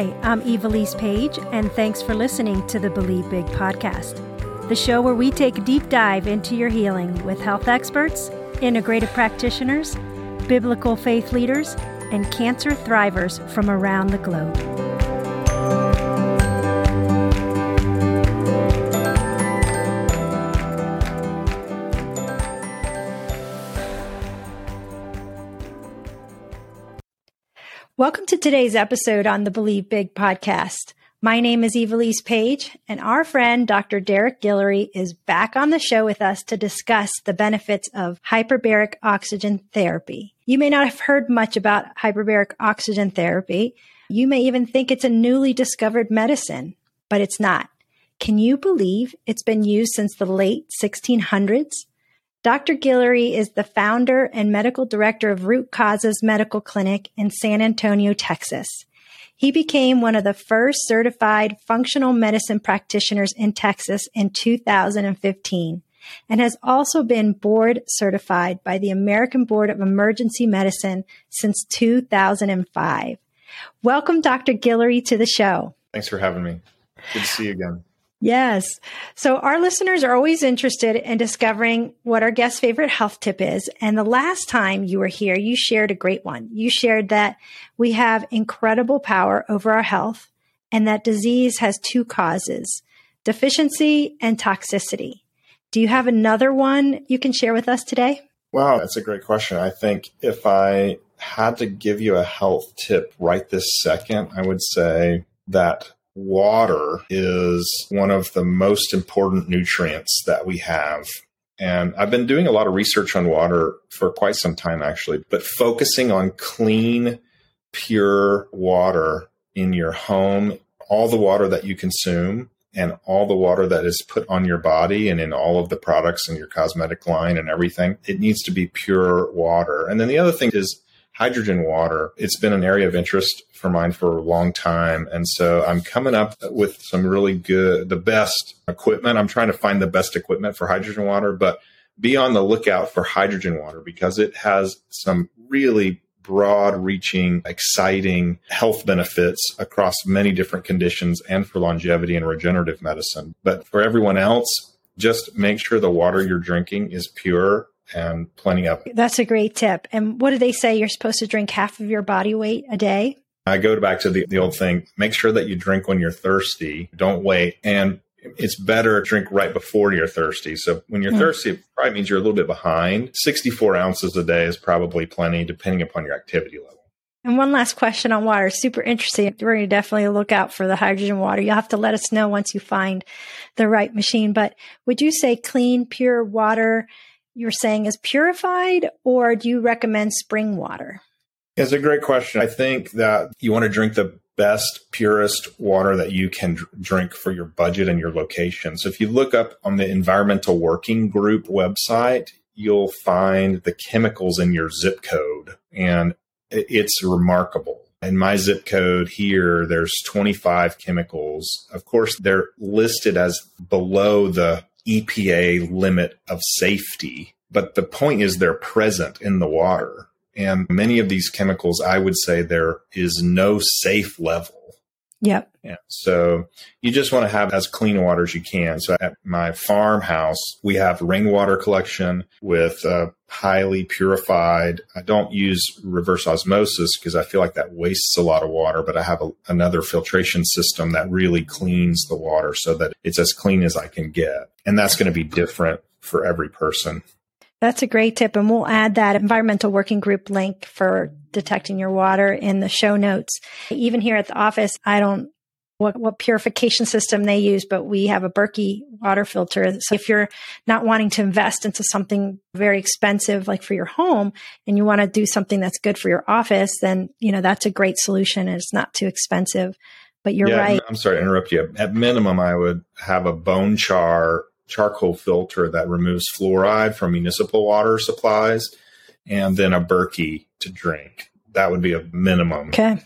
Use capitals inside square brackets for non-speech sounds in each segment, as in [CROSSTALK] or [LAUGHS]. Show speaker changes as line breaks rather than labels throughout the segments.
Hi, I'm Ivelisse Page, and thanks for listening to the Believe Big podcast, the show where we take a deep dive into your healing with health experts, integrative practitioners, biblical faith leaders, and cancer thrivers from around the globe. Today's episode on the Believe Big podcast. My name is Ivelisse Page, and our friend Dr. Derek Guillory is back on the show with us to discuss the benefits of hyperbaric oxygen therapy. You may not have heard much about hyperbaric oxygen therapy. You may even think it's a newly discovered medicine, but it's not. Can you believe it's been used since the late 1600s? Dr. Guillory is the founder and medical director of Root Causes Medical Clinic in San Antonio, Texas. He became one of the first certified functional medicine practitioners in Texas in 2015 and has also been board certified by the American Board of Emergency Medicine since 2005. Welcome, Dr. Guillory, to the show.
Thanks for having me. Good to see you again.
Yes. So our listeners are always interested in discovering what our guest's favorite health tip is. And the last time you were here, you shared a great one. You shared that we have incredible power over our health and that disease has two causes, deficiency and toxicity. Do you have another one you can share with us today?
Wow, that's a great question. I think if I had to give you a health tip right this second, I would say that water is one of the most important nutrients that we have. And I've been doing a lot of research on water for quite some time, actually, but focusing on clean, pure water in your home, all the water that you consume, and all the water that is put on your body and in all of the products in your cosmetic line and everything, it needs to be pure water. And then the other thing is, hydrogen water. It's been an area of interest for mine for a long time. And so I'm coming up with some really good, the best equipment. I'm trying to find the best equipment for hydrogen water, but be on the lookout for hydrogen water because it has some really broad reaching, exciting health benefits across many different conditions and for longevity and regenerative medicine. But for everyone else, just make sure the water you're drinking is pure and plenty of.
That's a great tip. And what do they say? You're supposed to drink half of your body weight a day?
I go back to the, the old thing make sure that you drink when you're thirsty. Don't wait. And it's better to drink right before you're thirsty. So when you're mm. thirsty, it probably means you're a little bit behind. 64 ounces a day is probably plenty, depending upon your activity level.
And one last question on water. Super interesting. We're going to definitely look out for the hydrogen water. You'll have to let us know once you find the right machine. But would you say clean, pure water you're saying is purified, or do you recommend spring water?
It's a great question. I think that you want to drink the best, purest water that you can drink for your budget and your location. So if you look up on the Environmental Working Group website, you'll find the chemicals in your zip code, and it's remarkable. In my zip code here, there's 25 chemicals. Of course, they're listed as below the EPA limit of safety. But the point is they're present in the water. And many of these chemicals, I would say there is no safe level.
Yep.
So you just want to have as clean water as you can. So at my farmhouse, we have rainwater collection with highly purified. I don't use reverse osmosis because I feel like that wastes a lot of water, but I have a, another filtration system that really cleans the water so that it's as clean as I can get. And that's going to be different for every person.
That's a great tip. And we'll add that environmental working group link for detecting your water in the show notes. Even here at the office, I don't what, what purification system they use, but we have a Berkey water filter. So if you're not wanting to invest into something very expensive, like for your home, and you want to do something that's good for your office, then, you know, that's a great solution and it's not too expensive. But you're
yeah,
right.
I'm sorry to interrupt you. At minimum, I would have a bone char charcoal filter that removes fluoride from municipal water supplies, and then a Berkey to drink. That would be a minimum.
Okay.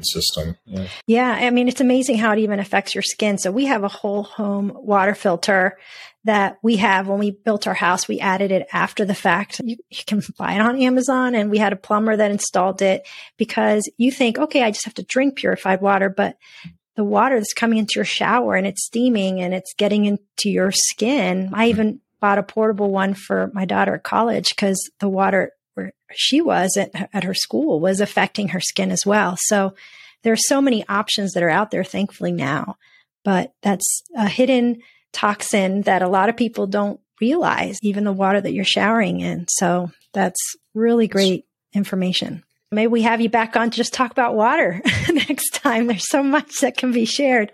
system.
Yeah. yeah, I mean, it's amazing how it even affects your skin. So we have a whole home water filter that we have when we built our house. We added it after the fact. You, you, can buy it on Amazon and we had a plumber that installed it because you think, okay, I just have to drink purified water, but the water that's coming into your shower and it's steaming and it's getting into your skin. I even bought a portable one for my daughter at college because the water where she was at, at her school was affecting her skin as well. So there are so many options that are out there, thankfully now, but that's a hidden toxin that a lot of people don't realize, even the water that you're showering in. So that's really great information. Maybe we have you back on to just talk about water [LAUGHS] next time. There's so much that can be shared.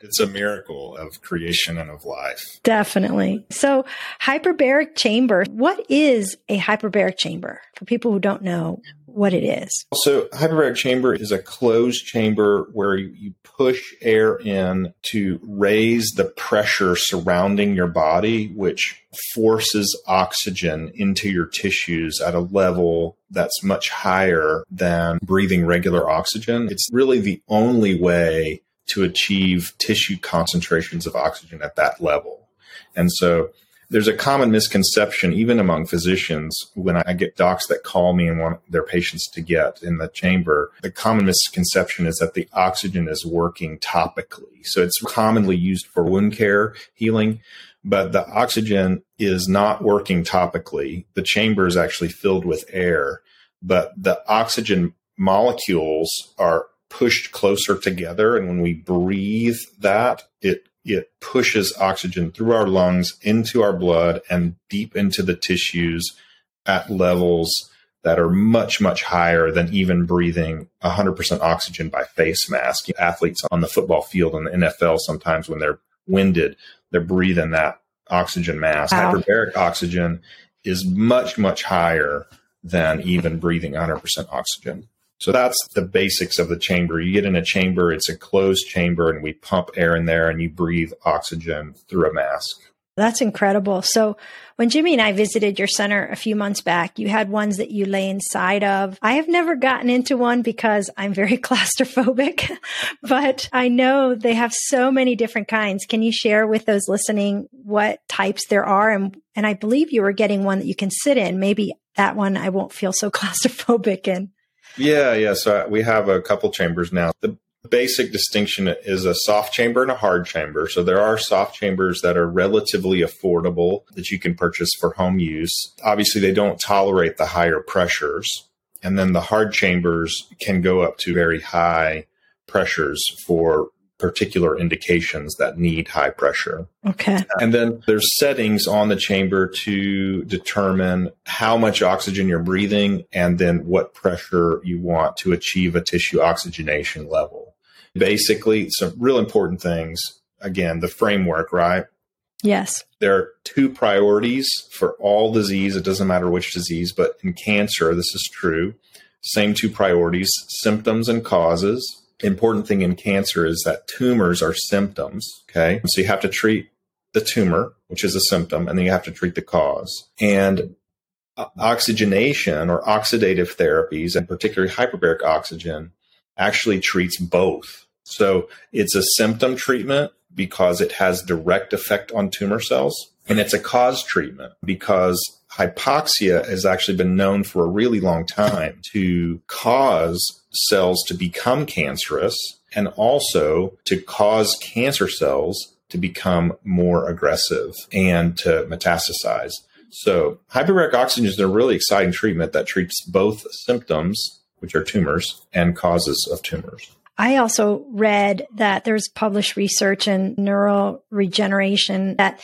It's a miracle of creation and of life.
Definitely. So, hyperbaric chamber. What is a hyperbaric chamber for people who don't know? What it is.
So, hyperbaric chamber is a closed chamber where you push air in to raise the pressure surrounding your body, which forces oxygen into your tissues at a level that's much higher than breathing regular oxygen. It's really the only way to achieve tissue concentrations of oxygen at that level. And so there's a common misconception, even among physicians, when I get docs that call me and want their patients to get in the chamber. The common misconception is that the oxygen is working topically. So it's commonly used for wound care healing, but the oxygen is not working topically. The chamber is actually filled with air, but the oxygen molecules are pushed closer together. And when we breathe that, it it pushes oxygen through our lungs into our blood and deep into the tissues at levels that are much, much higher than even breathing 100% oxygen by face mask. Athletes on the football field in the NFL, sometimes when they're winded, they're breathing that oxygen mask. Wow. Hyperbaric oxygen is much, much higher than even breathing 100% oxygen. So that's the basics of the chamber. You get in a chamber, it's a closed chamber, and we pump air in there and you breathe oxygen through a mask.
That's incredible. So when Jimmy and I visited your center a few months back, you had ones that you lay inside of. I have never gotten into one because I'm very [LAUGHS] claustrophobic, [LAUGHS] but I know they have so many different kinds. Can you share with those listening what types there are? And, and I believe you were getting one that you can sit in. Maybe that one I won't feel so [LAUGHS] claustrophobic in.
Yeah, yeah. So we have a couple chambers now. The basic distinction is a soft chamber and a hard chamber. So there are soft chambers that are relatively affordable that you can purchase for home use. Obviously, they don't tolerate the higher pressures. And then the hard chambers can go up to very high pressures for particular indications that need high pressure.
Okay.
And then there's settings on the chamber to determine how much oxygen you're breathing and then what pressure you want to achieve a tissue oxygenation level. Basically, some real important things. Again, the framework, right?
Yes.
There are two priorities for all disease. It doesn't matter which disease, but in cancer, this is true. Same two priorities symptoms and causes important thing in cancer is that tumors are symptoms. Okay. So you have to treat the tumor, which is a symptom, and then you have to treat the cause. And oxygenation or oxidative therapies, and particularly hyperbaric oxygen, actually treats both. So it's a symptom treatment because it has direct effect on tumor cells. And it's a cause treatment because hypoxia has actually been known for a really long time to cause cells to become cancerous and also to cause cancer cells to become more aggressive and to metastasize. So, hyperbaric oxygen is a really exciting treatment that treats both symptoms, which are tumors, and causes of tumors.
I also read that there's published research in neural regeneration that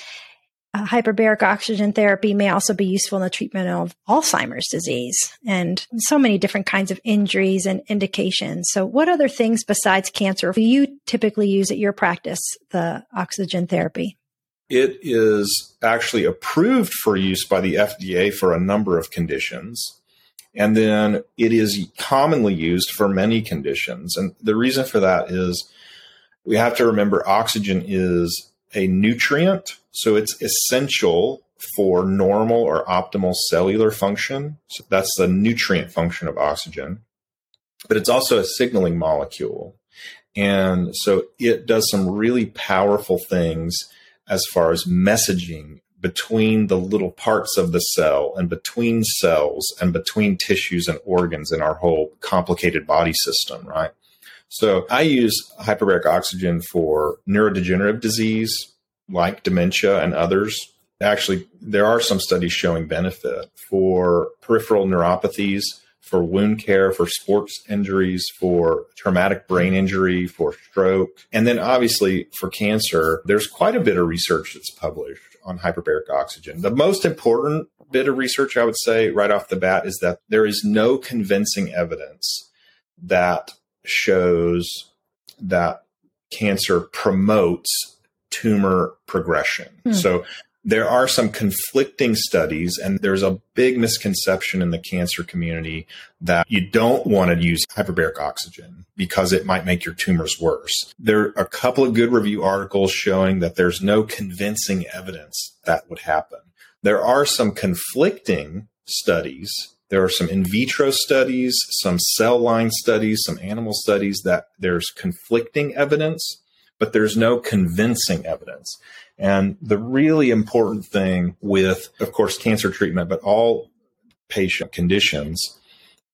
hyperbaric oxygen therapy may also be useful in the treatment of Alzheimer's disease and so many different kinds of injuries and indications. So, what other things besides cancer do you typically use at your practice, the oxygen therapy?
It is actually approved for use by the FDA for a number of conditions. And then it is commonly used for many conditions. And the reason for that is we have to remember oxygen is a nutrient so it's essential for normal or optimal cellular function. So that's the nutrient function of oxygen. but it's also a signaling molecule. And so it does some really powerful things as far as messaging between the little parts of the cell and between cells and between tissues and organs in our whole complicated body system, right? So I use hyperbaric oxygen for neurodegenerative disease like dementia and others. Actually, there are some studies showing benefit for peripheral neuropathies, for wound care, for sports injuries, for traumatic brain injury, for stroke. And then obviously for cancer, there's quite a bit of research that's published on hyperbaric oxygen. The most important bit of research I would say right off the bat is that there is no convincing evidence that shows that cancer promotes tumor progression. Hmm. So there are some conflicting studies, and there's a big misconception in the cancer community that you don't want to use hyperbaric oxygen because it might make your tumors worse. There are a couple of good review articles showing that there's no convincing evidence that would happen. There are some conflicting studies. There are some in vitro studies, some cell line studies, some animal studies that there's conflicting evidence, but there's no convincing evidence. And the really important thing with, of course, cancer treatment, but all patient conditions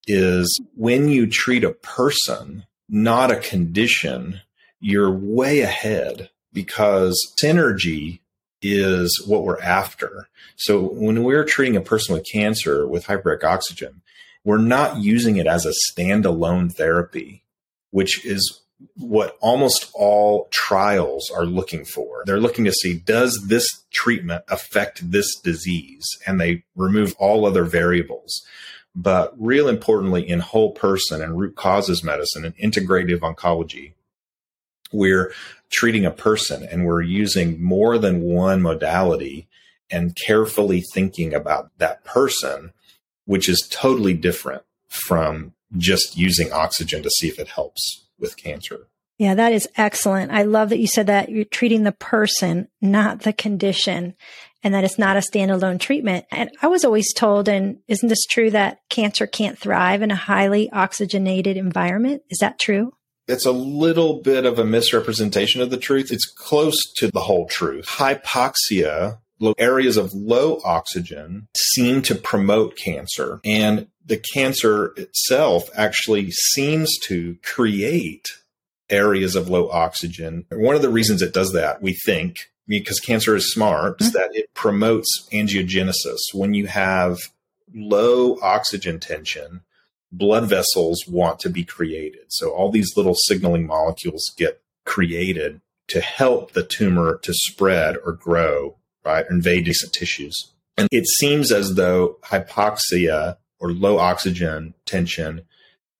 is when you treat a person, not a condition, you're way ahead because synergy is what we're after. So when we're treating a person with cancer with hyperbaric oxygen, we're not using it as a standalone therapy, which is what almost all trials are looking for. They're looking to see does this treatment affect this disease? And they remove all other variables. But real importantly, in whole person and root causes medicine and integrative oncology, we're treating a person and we're using more than one modality and carefully thinking about that person, which is totally different from just using oxygen to see if it helps with cancer.
Yeah, that is excellent. I love that you said that you're treating the person, not the condition, and that it's not a standalone treatment. And I was always told, and isn't this true, that cancer can't thrive in a highly oxygenated environment? Is that true?
It's a little bit of a misrepresentation of the truth. It's close to the whole truth. Hypoxia areas of low oxygen seem to promote cancer. And the cancer itself actually seems to create areas of low oxygen. One of the reasons it does that, we think, because cancer is smart, mm-hmm. is that it promotes angiogenesis. When you have low oxygen tension, blood vessels want to be created. So all these little signaling molecules get created to help the tumor to spread or grow, right? Invade decent tissues. And it seems as though hypoxia or low oxygen tension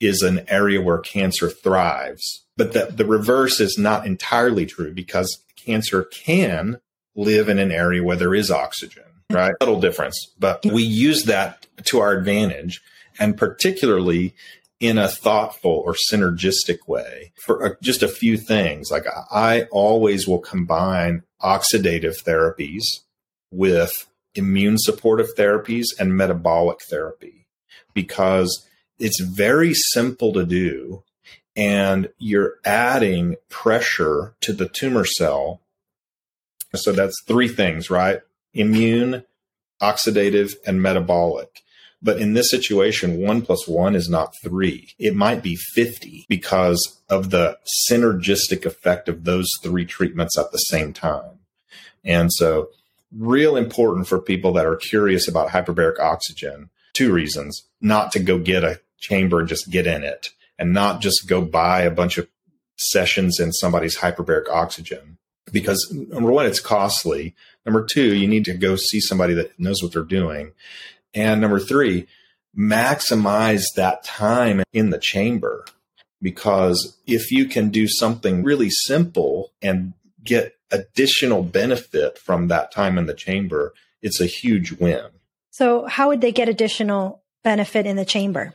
is an area where cancer thrives. But that the reverse is not entirely true because cancer can live in an area where there is oxygen, right? Little difference, but we use that to our advantage and particularly in a thoughtful or synergistic way for uh, just a few things. Like I always will combine oxidative therapies with immune supportive therapies and metabolic therapy because it's very simple to do and you're adding pressure to the tumor cell. So that's three things, right? Immune, oxidative, and metabolic. But in this situation, one plus one is not three. It might be 50 because of the synergistic effect of those three treatments at the same time. And so, real important for people that are curious about hyperbaric oxygen. Two reasons not to go get a chamber and just get in it and not just go buy a bunch of sessions in somebody's hyperbaric oxygen because number one, it's costly. Number two, you need to go see somebody that knows what they're doing. And number three, maximize that time in the chamber because if you can do something really simple and get additional benefit from that time in the chamber, it's a huge win.
So, how would they get additional benefit in the chamber?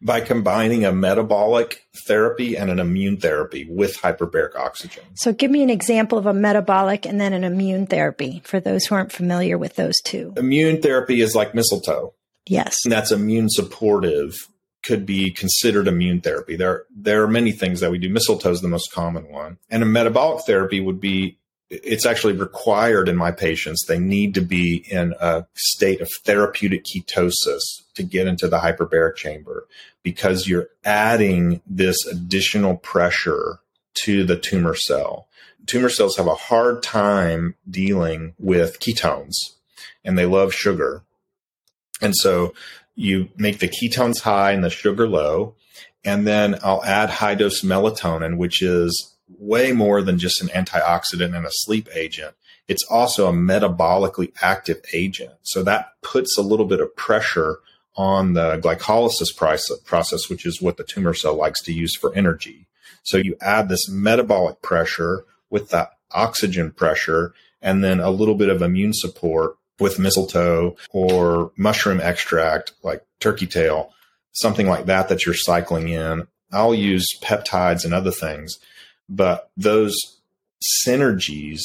By combining a metabolic therapy and an immune therapy with hyperbaric oxygen.
So, give me an example of a metabolic and then an immune therapy for those who aren't familiar with those two.
Immune therapy is like mistletoe.
Yes.
And that's immune supportive could be considered immune therapy. There, there are many things that we do. Mistletoe is the most common one. And a metabolic therapy would be, it's actually required in my patients. They need to be in a state of therapeutic ketosis to get into the hyperbaric chamber because you're adding this additional pressure to the tumor cell. Tumor cells have a hard time dealing with ketones and they love sugar. And so you make the ketones high and the sugar low. And then I'll add high dose melatonin, which is way more than just an antioxidant and a sleep agent. It's also a metabolically active agent. So that puts a little bit of pressure on the glycolysis process, which is what the tumor cell likes to use for energy. So you add this metabolic pressure with the oxygen pressure and then a little bit of immune support with mistletoe or mushroom extract like turkey tail, something like that that you're cycling in. I'll use peptides and other things, but those synergies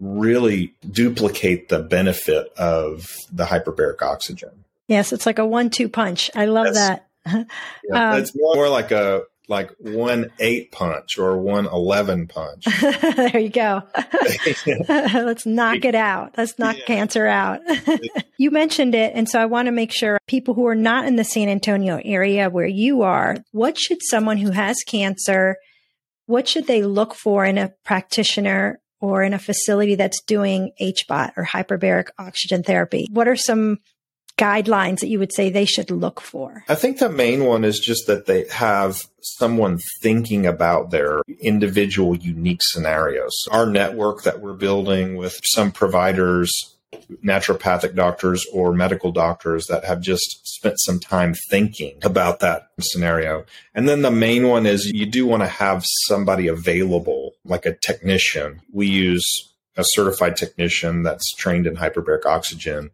really duplicate the benefit of the hyperbaric oxygen.
Yes, it's like a one-two punch. I love that. [LAUGHS]
Yeah, um, it's more, more like a like one eight punch or one eleven punch. [LAUGHS]
there you go. [LAUGHS] Let's knock it out. Let's knock yeah. cancer out. you mentioned it, and so I want to make sure people who are not in the San Antonio area where you are, what should someone who has cancer, what should they look for in a practitioner or in a facility that's doing HBOT or hyperbaric oxygen therapy? What are some guidelines that you would say they should look for?
I think the main one is just that they have someone thinking about their individual unique scenarios. Our network that we're building with some providers, naturopathic doctors or medical doctors that have just spent some time thinking about that scenario. And then the main one is you do want to have somebody available, like a technician. We use a certified technician that's trained in hyperbaric oxygen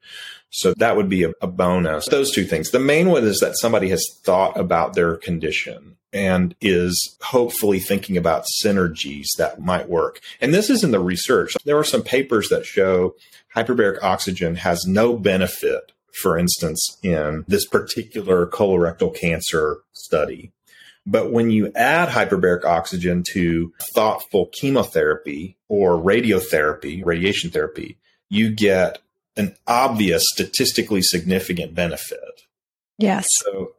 so that would be a, a, bonus. Those two things. The main one is that somebody has thought about their condition and is hopefully thinking about synergies that might work. And this is in the research. There are some papers that show hyperbaric oxygen has no benefit, for instance, in this particular colorectal cancer study. But when you add hyperbaric oxygen to thoughtful chemotherapy or radiotherapy, radiation therapy, you get an obvious statistically significant benefit.
Yes.
So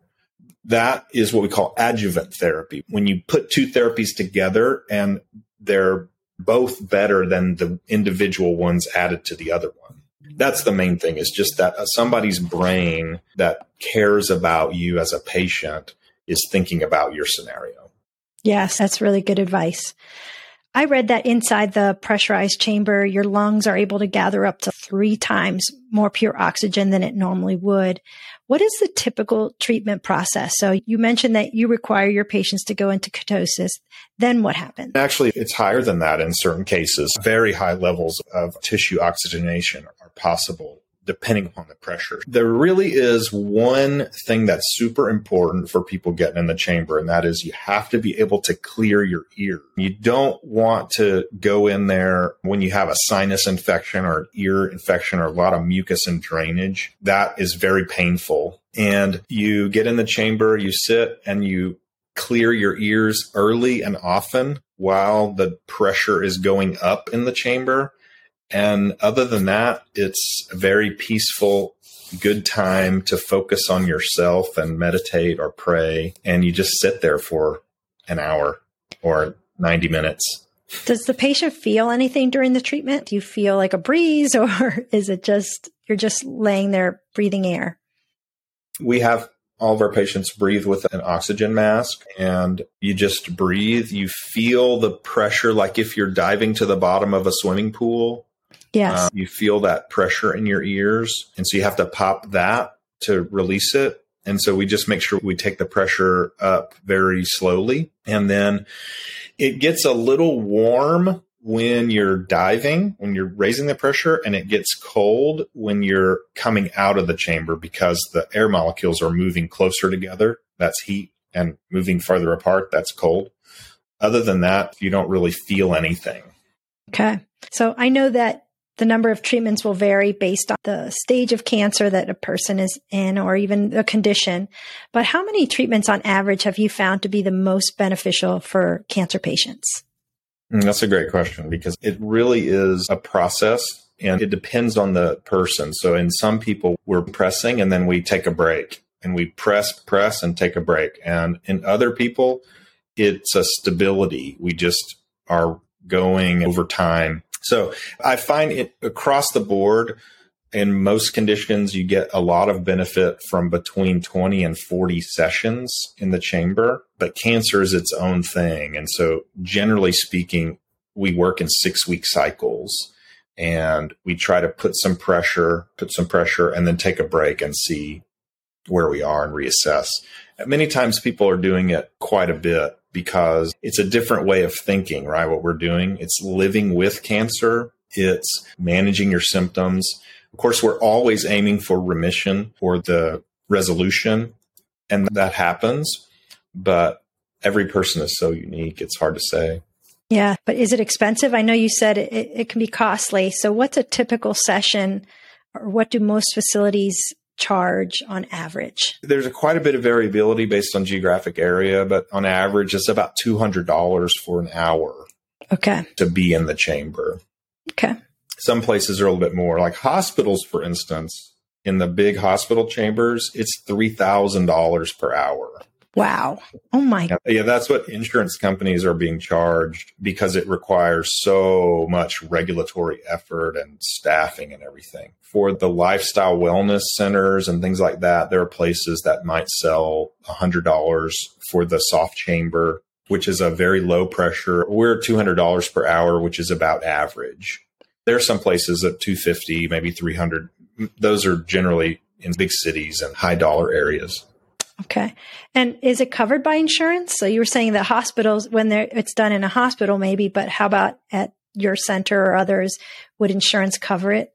that is what we call adjuvant therapy. When you put two therapies together and they're both better than the individual ones added to the other one. That's the main thing is just that somebody's brain that cares about you as a patient is thinking about your scenario.
Yes, that's really good advice. I read that inside the pressurized chamber, your lungs are able to gather up to three times more pure oxygen than it normally would. What is the typical treatment process? So you mentioned that you require your patients to go into ketosis. Then what happens?
Actually, it's higher than that in certain cases. Very high levels of tissue oxygenation are possible depending upon the pressure. There really is one thing that's super important for people getting in the chamber, and that is you have to be able to clear your ear. You don't want to go in there when you have a sinus infection or ear infection or a lot of mucus and drainage. That is very painful. And you get in the chamber, you sit and you clear your ears early and often while the pressure is going up in the chamber and other than that, it's a very peaceful, good time to focus on yourself and meditate or pray. And you just sit there for an hour or 90 minutes.
Does the patient feel anything during the treatment? Do you feel like a breeze [LAUGHS] or is it just, you're just laying there breathing air?
We have all of our patients breathe with an oxygen mask and you just breathe. You feel the pressure like if you're diving to the bottom of a swimming pool
Yes. Uh,
you feel that pressure in your ears. And so you have to pop that to release it. And so we just make sure we take the pressure up very slowly. And then it gets a little warm when you're diving, when you're raising the pressure, and it gets cold when you're coming out of the chamber because the air molecules are moving closer together. That's heat and moving farther apart. That's cold. Other than that, you don't really feel anything.
Okay. So I know that the number of treatments will vary based on the stage of cancer that a person is in or even the condition. But how many treatments on average have you found to be the most beneficial for cancer patients?
Mm, that's a great question because it really is a process and it depends on the person. So in some people, we're pressing and then we take a break and we press, press and take a break. And in other people, it's a stability. We just are going over time. So I find it across the board in most conditions, you get a lot of benefit from between 20 and 40 sessions in the chamber, but cancer is its own thing. And so generally speaking, we work in six week cycles and we try to put some pressure, put some pressure and then take a break and see where we are and reassess. Many times people are doing it quite a bit because it's a different way of thinking, right? What we're doing, it's living with cancer. It's managing your symptoms. Of course, we're always aiming for remission or the resolution, and that happens. But every person is so unique. It's hard to say.
Yeah. But is it expensive? I know you said it, it can be costly. So, what's a typical session, or what do most facilities charge on average?
There's a, quite a bit of variability based on geographic area, but on average, it's about $200 for an hour.
Okay.
To be in the chamber.
Okay.
Some places are a little bit more, like hospitals, for instance, in the big hospital chambers, it's $3,000 per hour.
Wow. Oh my.
Yeah, yeah, that's what insurance companies are being charged because it requires so much regulatory effort and staffing and everything. For the lifestyle wellness centers and things like that, there are places that might sell $100 for the soft chamber, which is a very low pressure. We're $200 per hour, which is about average. There are some places at 250, maybe 300. Those are generally in big cities and high dollar areas.
Okay. And is it covered by insurance? So you were saying that hospitals, when it's done in a hospital, maybe, but how about at your center or others? Would insurance cover it?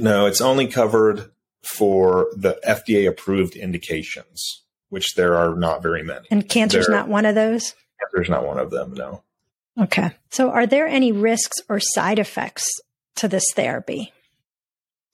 No, it's only covered for the FDA approved indications, which there are not very many.
And cancer's there, not one of those?
Cancer's not one of them, no.
Okay. So are there any risks or side effects to this therapy?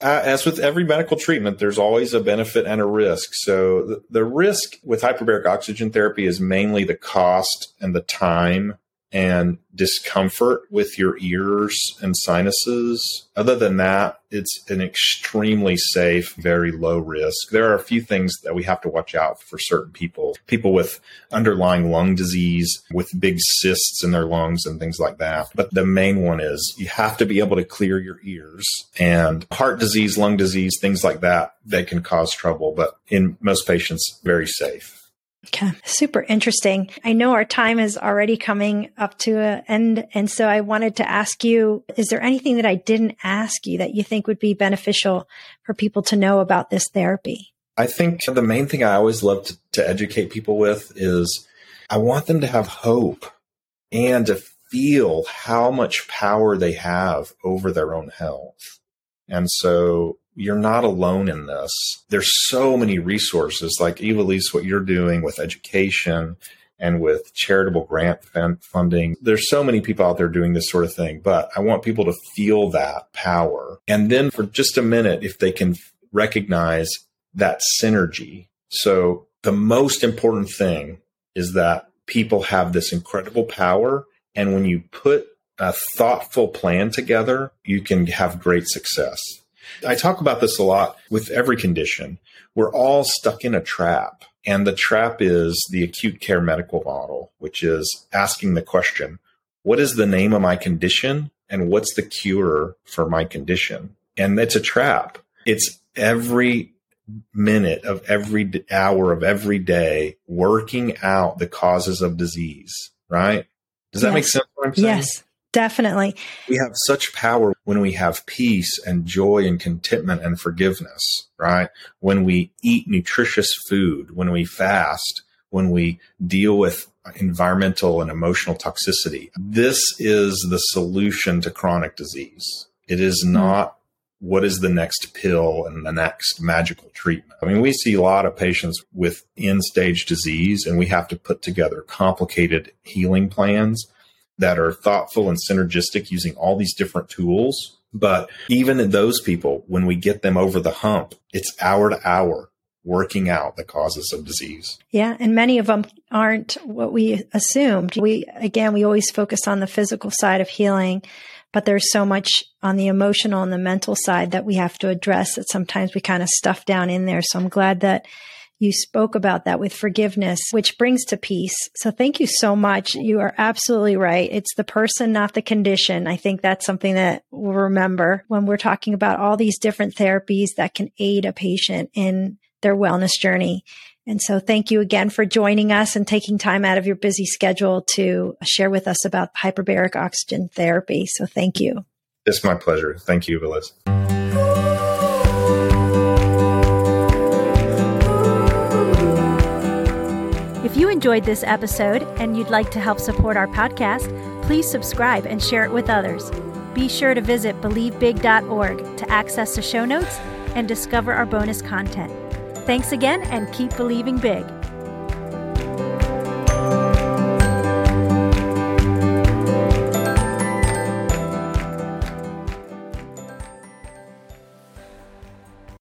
Uh, as with every medical treatment, there's always a benefit and a risk. So the, the risk with hyperbaric oxygen therapy is mainly the cost and the time and discomfort with your ears and sinuses. Other than that, it's an extremely safe, very low risk. There are a few things that we have to watch out for certain people. People with underlying lung disease, with big cysts in their lungs and things like that. But the main one is you have to be able to clear your ears and heart disease, lung disease, things like that, they can cause trouble. But in most patients, very safe.
Okay. Super interesting. I know our time is already coming up to an end. And so I wanted to ask you, is there anything that I didn't ask you that you think would be beneficial for people to know about this therapy?
I think the main thing I always love to, to educate people with is I want them to have hope and to feel how much power they have over their own health. And so you're not alone in this. There's so many resources like Ivelisse, what you're doing with education and with charitable grant funding. There's so many people out there doing this sort of thing, but I want people to feel that power. And then for just a minute, if they can recognize that synergy. So the most important thing is that people have this incredible power. And when you put a thoughtful plan together, you can have great success. I talk about this a lot with every condition. We're all stuck in a trap. And the trap is the acute care medical model, which is asking the question, what is the name of my condition and what's the cure for my condition? And it's a trap. It's every minute of every hour of every day working out the causes of disease, right? Does that
yes.
make sense? What I'm saying?
Yes. Definitely.
We have such power when we have peace and joy and contentment and forgiveness, right? When we eat nutritious food, when we fast, when we deal with environmental and emotional toxicity. This is the solution to chronic disease. It is hmm. not what is the next pill and the next magical treatment. I mean, we see a lot of patients with end stage disease and we have to put together complicated healing plans that are thoughtful and synergistic using all these different tools But even in those people, when we get them over the hump, it's hour to hour working out the causes of disease.
Yeah. And many of them aren't what we assumed. We, again, we always focus on the physical side of healing, but there's so much on the emotional and the mental side that we have to address that sometimes we kind of stuff down in there. So I'm glad that you spoke about that with forgiveness, which brings to peace. So thank you so much. You are absolutely right. It's the person, not the condition. I think that's something that we'll remember when we're talking about all these different therapies that can aid a patient in their wellness journey. And so thank you again for joining us and taking time out of your busy schedule to share with us about hyperbaric oxygen therapy. So thank you.
It's my pleasure. Thank you, Liz.
If you enjoyed this episode and you'd like to help support our podcast, please subscribe and share it with others. Be sure to visit believebig.org to access the show notes and discover our bonus content. Thanks again and keep believing big.